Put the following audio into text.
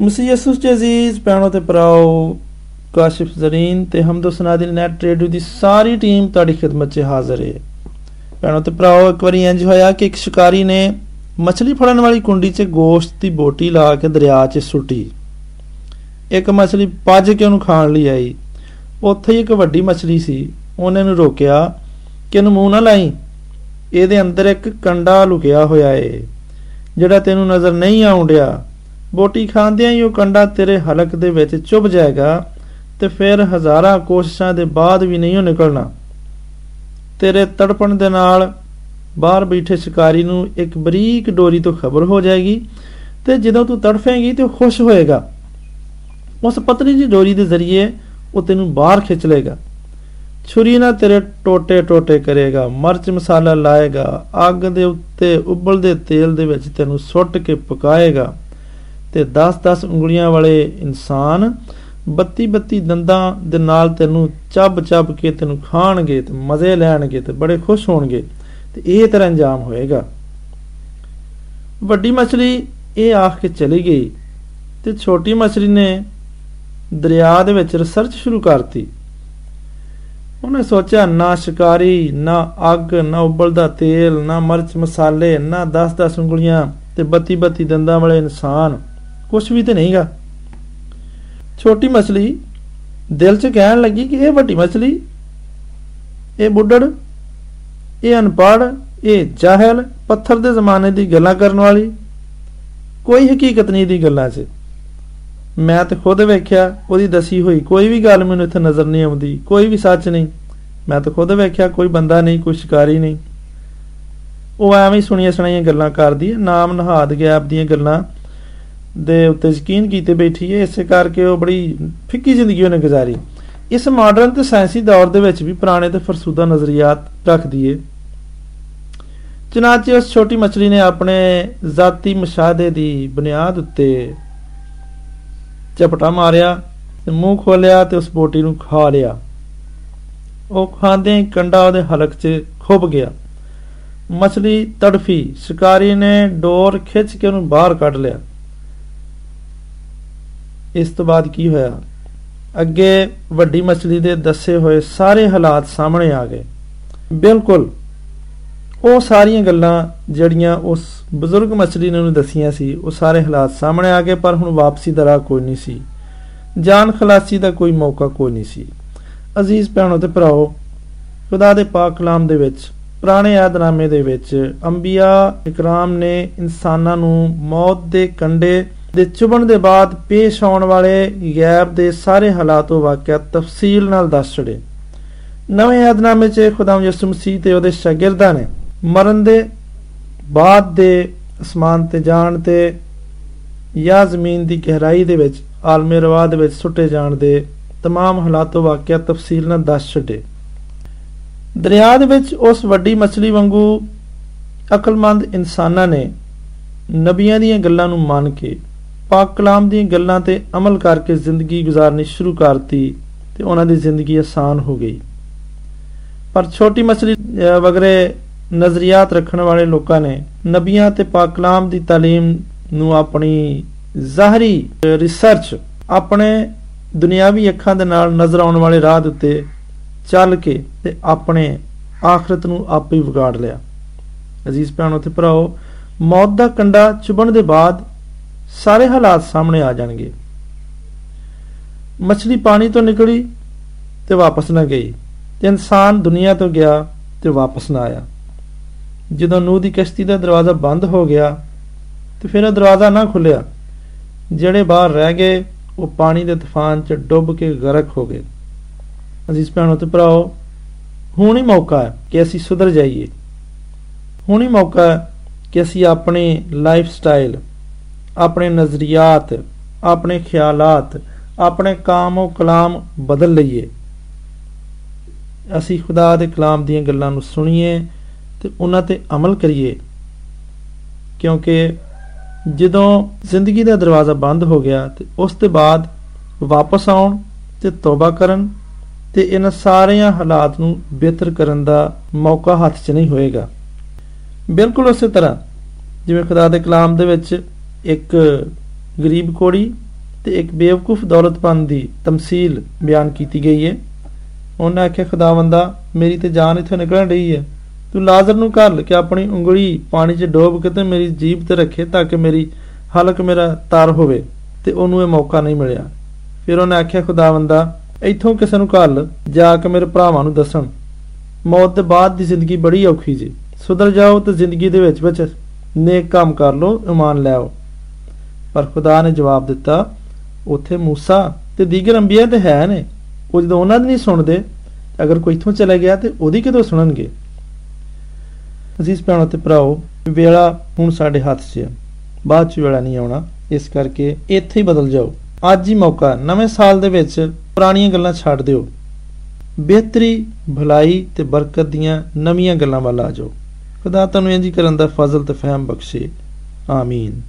ਮਸੀਹ ਯਸੂਸ ਜੀ ਅਜ਼ੀਜ਼, ਭੈਣੋ ਤੇ ਭਰਾਓ, ਕਾਸ਼ਿਫ ਜ਼ਰੀਨ ਤੇ ਹਮਦੋ ਸਨਾਦਿਨ ਨੈਟ ਰੇਡੀਓ ਦੀ ਸਾਰੀ ਟੀਮ ਤੁਹਾਡੀ ਖidmat 'ਚ ਹਾਜ਼ਰ ਹੈ। ਭੈਣੋ ਤੇ ਭਰਾਓ, ਇੱਕ ਵਾਰੀ ਇੰਜ ਹੋਇਆ ਕਿ ਇੱਕ ਸ਼ਿਕਾਰੀ ਨੇ ਮੱਛਲੀ ਫੜਨ ਵਾਲੀ ਕੁੰਡੀ 'ਚ ਗੋਸ਼ਤ ਦੀ ਬੋਟੀ ਲਾ ਕੇ ਦਰਿਆ 'ਚ ਸੁੱਟੀ। ਇੱਕ ਮੱਛਲੀ ਪੱਜ ਕੇ ਉਹਨੂੰ ਖਾਣ ਲਈ ਆਈ। ਉੱਥੇ ਹੀ ਇੱਕ ਵੱਡੀ ਮੱਛਲੀ ਸੀ। ਉਹਨੇ ਨੂੰ ਰੋਕਿਆ ਕਿ ਇਹਨੂੰ ਮੂੰਹ ਨਾ ਲਾਈ। ਇਹਦੇ ਅੰਦਰ ਇੱਕ ਕੰਡਾ ਲੁਕਿਆ ਹੋਇਆ ਏ, ਜਿਹੜਾ ਤੈਨੂੰ ਨਜ਼ਰ ਨਹੀਂ ਆਉਂਦਿਆ ਬੋਟੀ ਖਾਂਦਿਆਂ ਹੀ ਉਹ ਕੰਡਾ ਤੇਰੇ ਹਲਕ ਦੇ ਵਿੱਚ ਚੁੱਭ ਜਾਏਗਾ ਤੇ ਫਿਰ ਹਜ਼ਾਰਾਂ ਕੋਸ਼ਿਸ਼ਾਂ ਦੇ ਬਾਅਦ ਵੀ ਨਹੀਂ ਉਹ ਨਿਕਲਣਾ। ਤੇਰੇ ਤੜਪਣ ਦੇ ਨਾਲ ਬਾਹਰ ਬੈਠੇ ਸ਼ਿਕਾਰੀ ਨੂੰ ਇੱਕ ਬਰੀਕ ਡੋਰੀ ਤੋਂ ਖਬਰ ਹੋ ਜਾਏਗੀ ਤੇ ਜਦੋਂ ਤੂੰ ਤੜਫੇਂਗੀ ਤੇ ਉਹ ਖੁਸ਼ ਹੋਏਗਾ। ਉਸ ਪਤਲੀ ਜੀ ਡੋਰੀ ਦੇ ਜ਼ਰੀਏ ਉਹ ਤੈਨੂੰ ਬਾਹਰ ਖਿੱਚ ਲੇਗਾ ਛੁਰੀ ਨਾਲ ਤੇਰੇ ਟੋਟੇ ਟੋਟੇ ਕਰੇਗਾ, ਮਿਰਚ ਮਸਾਲਾ ਲਾਏਗਾ, ਅੱਗ ਦੇ ਉੱਤੇ ਉਬਲਦੇ ਤੇਲ ਦੇ ਵਿੱਚ ਤੈਨੂੰ ਸੁੱਟ ਕੇ ਪਕਾਏਗਾ। ਤੇ 10-10 ਉਂਗਲੀਆਂ ਵਾਲੇ ਇਨਸਾਨ 32-32 ਦੰਦਾਂ ਦੇ ਨਾਲ ਤੈਨੂੰ ਚੱਬ-ਚੱਬ ਕੇ ਤੈਨੂੰ ਖਾਣਗੇ ਤੇ ਮਜ਼ੇ ਲੈਣਗੇ ਤੇ ਬੜੇ ਖੁਸ਼ ਹੋਣਗੇ ਤੇ ਇਹ ਤਰ੍ਹਾਂ ਅੰਜਾਮ ਹੋਏਗਾ। ਵੱਡੀ ਮਛਲੀ ਇਹ ਆਖ ਕੇ ਚਲੀ ਗਈ ਤੇ ਛੋਟੀ ਮਛਲੀ ਨੇ ਦਰਿਆ ਦੇ ਵਿੱਚ ਰਿਸਰਚ ਸ਼ੁਰੂ ਕਰਤੀ। ਉਹਨੇ ਸੋਚਿਆ, ਨਾ ਸ਼ਿਕਾਰੀ, ਨਾ ਅੱਗ, ਨਾ ਉਬਲਦਾ ਤੇਲ, ਨਾ ਮਿਰਚ ਮਸਾਲੇ, ਨਾ 10-10 ਉਂਗਲੀਆਂ ਤੇ 32-32 ਦੰਦਾਂ ਵਾਲੇ ਇਨਸਾਨ ਕੁਝ ਵੀ ਤੇ ਨਹੀਂਗਾ। ਛੋਟੀ ਮਛਲੀ ਦਿਲ 'ਚ ਕਹਿਣ ਲੱਗੀ ਕਿ ਇਹ ਵੱਡੀ ਮਛਲੀ, ਇਹ ਬੁੱਢੜ, ਇਹ ਅਨਪੜ ਇਹ ਜਾਹਲ, ਪੱਥਰ ਦੇ ਜ਼ਮਾਨੇ ਦੀ ਗੱਲਾਂ ਕਰਨ ਵਾਲੀ, ਕੋਈ ਹਕੀਕਤ ਨਹੀਂ ਦੀ ਗੱਲਾਂ 'ਚ। ਮੈਂ ਤੇ ਖੁਦ ਵੇਖਿਆ, ਉਹਦੀ ਦਸੀ ਹੋਈ ਕੋਈ ਵੀ ਗੱਲ ਮੈਨੂੰ ਇੱਥੇ ਨਜ਼ਰ ਨਹੀਂ ਆਉਂਦੀ, ਕੋਈ ਵੀ ਸੱਚ ਨਹੀਂ। ਮੈਂ ਤਾਂ ਖੁਦ ਵੇਖਿਆ, ਕੋਈ ਬੰਦਾ ਨਹੀਂ, ਕੋਈ ਸ਼ਿਕਾਰੀ ਨਹੀਂ। ਉਹ ਐਵੇਂ ਹੀ ਸੁਣੀਆਂ ਸੁਣਾਈਆਂ ਗੱਲਾਂ ਕਰਦੀ ਹੈ ਨਾਮ ਨਹਾਦ ਗੈਬ ਦੀਆਂ ਗੱਲਾਂ। ਦੇ ਉੱਤੇ ਯਕੀਨ ਕੀਤੇ ਬੈਠੀ ਹੈ ਇਸੇ ਕਰਕੇ ਉਹ ਬੜੀ ਫਿੱਕੀ ਜ਼ਿੰਦਗੀ ਉਹਨੇ ਗੁਜ਼ਾਰੀ। ਇਸ ਮਾਡਰਨ ਤੇ ਸਾਇੰਸੀ ਦੌਰ ਦੇ ਵਿੱਚ ਵੀ ਪੁਰਾਣੇ ਤੇ ਫਰਸੂਦਾ ਨਜ਼ਰੀਆਤ ਰੱਖਦੀ ਏ। ਚਨਾਚੇ ਉਸ ਛੋਟੀ ਮਛਲੀ ਨੇ ਆਪਣੇ ਜ਼ਾਤੀ ਮਸ਼ਾਹਦੇ ਦੀ ਬੁਨਿਆਦ ਉੱਤੇ ਚਪਟਾ ਮਾਰਿਆ ਤੇ ਮੂੰਹ ਖੋਲਿਆ ਤੇ ਉਸ ਬੋਟੀ ਨੂੰ ਖਾ ਲਿਆ। ਉਹ ਖਾਂਦੇ ਹੀ ਕੰਡਾ ਉਹਦੇ ਹਲਕ 'ਚ ਖੁੱਭ ਗਿਆ। ਮਛਲੀ ਤੜਫੀ। ਸ਼ਿਕਾਰੀ ਨੇ ਡੋਰ ਖਿੱਚ ਕੇ ਉਹਨੂੰ ਬਾਹਰ ਕੱਢ ਲਿਆ। ਇਸ ਤੋਂ ਬਾਅਦ ਕੀ ਹੋਇਆ? ਅੱਗੇ ਵੱਡੀ ਮਛਲੀ ਦੇ ਦੱਸੇ ਹੋਏ ਸਾਰੇ ਹਾਲਾਤ ਸਾਹਮਣੇ ਆ ਗਏ। ਬਿਲਕੁਲ। ਉਹ ਸਾਰੀਆਂ ਗੱਲਾਂ ਜਿਹੜੀਆਂ ਉਸ ਬਜ਼ੁਰਗ ਮਛਲੀ ਨੇ ਉਹਨੂੰ ਦਸੀਆਂ ਸੀ, ਉਹ ਸਾਰੇ ਹਾਲਾਤ ਸਾਹਮਣੇ ਆ ਗਏ, ਪਰ ਹੁਣ ਵਾਪਸੀ ਦਾ ਰਾਹ ਕੋਈ ਨਹੀਂ ਸੀ। ਜਾਨ ਖਲਾਸੀ ਦਾ ਕੋਈ ਮੌਕਾ ਕੋਈ ਨਹੀਂ ਸੀ। ਅਜ਼ੀਜ਼ ਭੈਣੋ ਤੇ ਭਰਾਓ, ਖੁਦਾ ਦੇ ਪਾਕ ਕਲਾਮ ਦੇ ਵਿੱਚ, ਪੁਰਾਣੇ ਯਾਦਨਾਮੇ ਦੇ ਵਿੱਚ ਅੰਬੀਆ ਇਕਰਾਮ ਨੇ ਇਨਸਾਨਾਂ ਨੂੰ ਮੌਤ ਦੇ ਕੰਡੇ ਦੇ ਚੁਬਣ ਦੇ ਬਾਅਦ ਪੇਸ਼ ਆਉਣ ਵਾਲੇ ਗੈਬ ਦੇ ਸਾਰੇ ਹਾਲਾਤੋ ਵਾਕਿਆ ਤਫਸੀਲ ਨਾਲ ਦੱਸ ਛੜੇ ਨਵੇਂ ਯਾਦਨਾਮੇ 'ਚ ਖੁਦਾਮ ਯਿਸੂ ਮਸੀਹ ਤੇ ਉਹਦੇ ਸ਼ਾਗਿਰਦਾਂ ਨੇ ਮਰਨ ਦੇ ਬਾਅਦ ਦੇ ਅਸਮਾਨ ਤੇ ਜਾਣ ਤੇ ਜਾਂ ਜ਼ਮੀਨ ਦੀ ਗਹਿਰਾਈ ਦੇ ਵਿੱਚ ਆਲਮੇ ਰਵਾ ਦੇ ਵਿੱਚ ਸੁੱਟੇ ਜਾਣ ਦੇ तमाम ਹਾਲਾਤੋ ਵਾਕਿਆ ਤਫਸੀਲ ਨਾਲ ਦੱਸ ਛੱਡੇ ਦਰਿਆ ਦੇ ਵਿੱਚ ਉਸ ਵੱਡੀ ਮਛਲੀ ਵਾਂਗੂ ਅਕਲਮੰਦ ਇਨਸਾਨਾਂ ਨੇ ਨਬੀਆਂ ਦੀਆਂ ਗੱਲਾਂ ਨੂੰ ਮੰਨ ਕੇ ਪਾਕ ਕਲਾਮ ਦੀਆਂ ਗੱਲਾਂ ਤੇ ਅਮਲ ਕਰਕੇ ਜ਼ਿੰਦਗੀ گزارਨੀ ਸ਼ੁਰੂ ਕਰਤੀ ਤੇ ਉਹਨਾਂ ਦੀ ਜ਼ਿੰਦਗੀ ਆਸਾਨ ਹੋ ਗਈ। ਪਰ ਛੋਟੀ ਮਸਲੀ ਵਗਰੇ ਨਜ਼ਰੀਆਤ ਰੱਖਣ ਵਾਲੇ ਲੋਕਾਂ ਨੇ ਨਬੀਆਂ ਤੇ ਪਾਕ ਕਲਾਮ ਦੀ تعلیم ਨੂੰ ਆਪਣੀ ਜ਼ਾਹਰੀ ਰਿਸਰਚ ਆਪਣੇ ਦੁਨਿਆਵੀ ਅੱਖਾਂ ਦੇ ਨਾਲ ਨਜ਼ਰ ਆਉਣ ਵਾਲੇ ਰਾਹ ਦੇ ਉੱਤੇ ਚੱਲ ਕੇ ਤੇ ਆਪਣੇ ਆਖਰਤ ਨੂੰ ਆਪੇ ਵਿਗਾੜ ਲਿਆ। ਅਜ਼ੀਜ਼ ਭੈਣੋ ਤੇ ਭਰਾਓ, ਮੌਤ ਦਾ ਕੰਡਾ ਚੁਬਣ ਦੇ ਬਾਅਦ ਸਾਰੇ ਹਾਲਾਤ ਸਾਹਮਣੇ ਆ ਜਾਣਗੇ। ਮੱਛਲੀ ਪਾਣੀ ਤੋਂ ਨਿਕਲੀ ਤੇ ਵਾਪਸ ਨਾ ਗਈ ਤੇ ਇਨਸਾਨ ਦੁਨੀਆ ਤੋਂ ਗਿਆ ਤੇ ਵਾਪਸ ਨਾ ਆਇਆ। ਜਦੋਂ ਨੂਹ ਦੀ ਕਸ਼ਤੀ ਦਾ ਦਰਵਾਜ਼ਾ ਬੰਦ ਹੋ ਗਿਆ ਤੇ ਫਿਰ ਉਹ ਦਰਵਾਜ਼ਾ ਨਾ ਖੁੱਲਿਆ, ਜਿਹੜੇ ਬਾਹਰ ਰਹਿ ਗਏ, ਉਹ ਪਾਣੀ ਦੇ ਤੂਫਾਨ 'ਚ ਡੁੱਬ ਕੇ ਗਰਕ ਹੋ ਗਏ। ਅਜ਼ੀਜ਼ ਭੈਣੋ ਤੇ ਭਰਾਓ, ਹੁਣ ਹੀ ਮੌਕਾ ਹੈ ਕਿ ਅਸੀਂ ਸੁਧਰ ਜਾਈਏ। ਹੁਣ ਹੀ ਮੌਕਾ ਹੈ ਕਿ ਅਸੀਂ ਆਪਣੀ ਲਾਈਫ ਸਟਾਈਲ ਆਪਣੇ ਨਜ਼ਰੀਆਤ, ਆਪਣੇ ਖਿਆਲਾਤ, ਆਪਣੇ ਕਾਮੋ ਕਲਾਮ ਬਦਲ ਲਈਏ। ਅਸੀਂ ਖੁਦਾ ਦੇ ਕਲਾਮ ਦੀਆਂ ਗੱਲਾਂ ਨੂੰ ਸੁਣੀਏ ਤੇ ਉਹਨਾਂ ਤੇ ਅਮਲ ਕਰੀਏ। ਕਿਉਂਕਿ ਜਦੋਂ ਜ਼ਿੰਦਗੀ ਦਾ ਦਰਵਾਜ਼ਾ ਬੰਦ ਹੋ ਗਿਆ ਤੇ ਉਸ ਤੋਂ ਬਾਅਦ ਵਾਪਸ ਆਉਣ ਤੇ ਤੋਬਾ ਕਰਨ ਤੇ ਇਹਨਾਂ ਸਾਰਿਆਂ ਹਾਲਾਤ ਨੂੰ ਬਿਹਤਰ ਕਰਨ ਦਾ ਮੌਕਾ ਹੱਥ 'ਚ ਨਹੀਂ ਹੋਏਗਾ। ਬਿਲਕੁਲ ਉਸੇ ਤਰ੍ਹਾਂ ਜਿਵੇਂ ਖੁਦਾ ਦੇ ਕਲਾਮ ਦੇ ਵਿੱਚ ਇੱਕ ਗਰੀਬ ਕੋੜੀ ਤੇ ਇੱਕ ਬੇਵਕੂਫ ਦੌਲਤਮੰਦ ਦੀ ਤਮਸੀਲ ਬਿਆਨ ਕੀਤੀ ਗਈ ਹੈ। ਉਹਨਾਂ ਆਖਿਆ, ਖੁਦਾਵੰਦਾ, ਮੇਰੀ ਤੇ ਜਾਨ ਇੱਥੋਂ ਨਿਕਲਣ ਰਹੀ ਹੈ। ਤੂੰ ਲਾਜ਼ਰ ਨੂੰ ਘਰ ਕੇ ਆਪਣੀ ਉਂਗਲੀ ਪਾਣੀ 'ਚ ਡੋਬ ਕੇ ਤੇ ਮੇਰੀ ਜੀਭ ਤੇ ਰੱਖੇ ਤਾਂ ਕਿ ਮੇਰੀ ਹਲਕ ਮੇਰਾ ਤਰ ਹੋਵੇ ਤੇ ਉਹਨੂੰ ਇਹ ਮੌਕਾ ਨਹੀਂ ਮਿਲਿਆ। ਫਿਰ ਉਹਨੇ ਆਖਿਆ, ਖੁਦਾਵੰਦਾ, ਇੱਥੋਂ ਕਿਸੇ ਨੂੰ ਘੱਲ, ਜਾ ਕੇ ਮੇਰੇ ਭਰਾਵਾਂ ਨੂੰ ਦੱਸਣ। ਮੌਤ ਦੇ ਬਾਅਦ ਦੀ ਜ਼ਿੰਦਗੀ ਬੜੀ ਔਖੀ ਜੀ। ਸੁਧਰ ਜਾਓ ਤੇ ਜ਼ਿੰਦਗੀ ਦੇ ਵਿੱਚ ਵਿੱਚ ਨੇਕ ਕੰਮ ਕਰ ਲਓ ਇਮਾਨ ਲੈ ਆਓ। ਪਰ ਖੁਦਾ ਨੇ ਜਵਾਬ ਦਿੱਤਾ ਉੱਥੇ موسی ਤੇ ਦੀਗਰ ਅੰਬੀਆ ਤੇ ਹੈ ਨੇ ਉਹ ਜਦੋਂ ਉਹਨਾਂ ਦੀ ਨਹੀਂ ਸੁਣਦੇ ਅਗਰ ਕੋਈ ਇੱਥੋਂ ਚਲਾ ਗਿਆ ਤੇ ਉਹਦੀ ਕਿਦੋਂ ਸੁਣਨਗੇ ਅਜ਼ੀਜ਼ ਭੈਣੋ ਤੇ ਭਰਾਓ ਵੇਲਾ ਹੁਣ ਸਾਡੇ ਹੱਥ 'ਚ ਹੈ ਬਾਅਦ 'ਚ ਵੇਲਾ ਨਹੀਂ ਆਉਣਾ ਇਸ ਕਰਕੇ ਇੱਥੇ ਹੀ ਬਦਲ ਜਾਓ ਅੱਜ ਹੀ ਮੌਕਾ ਨਵੇਂ ਸਾਲ ਦੇ ਵਿੱਚ ਪੁਰਾਣੀਆਂ ਗੱਲਾਂ ਛੱਡ ਦਿਓ ਬਿਹਤਰੀ ਭਲਾਈ ਤੇ ਬਰਕਤ ਦੀਆਂ ਨਵੀਆਂ ਗੱਲਾਂ ਵੱਲ ਆ ਜਾਓ ਖੁਦਾ ਤੁਹਾਨੂੰ ਇੰਜ ਕਰਨ ਦਾ ਫਜ਼ਲ ਤੇ ਫਹਿਮ ਬਖਸ਼ੇ ਆਮੀਨ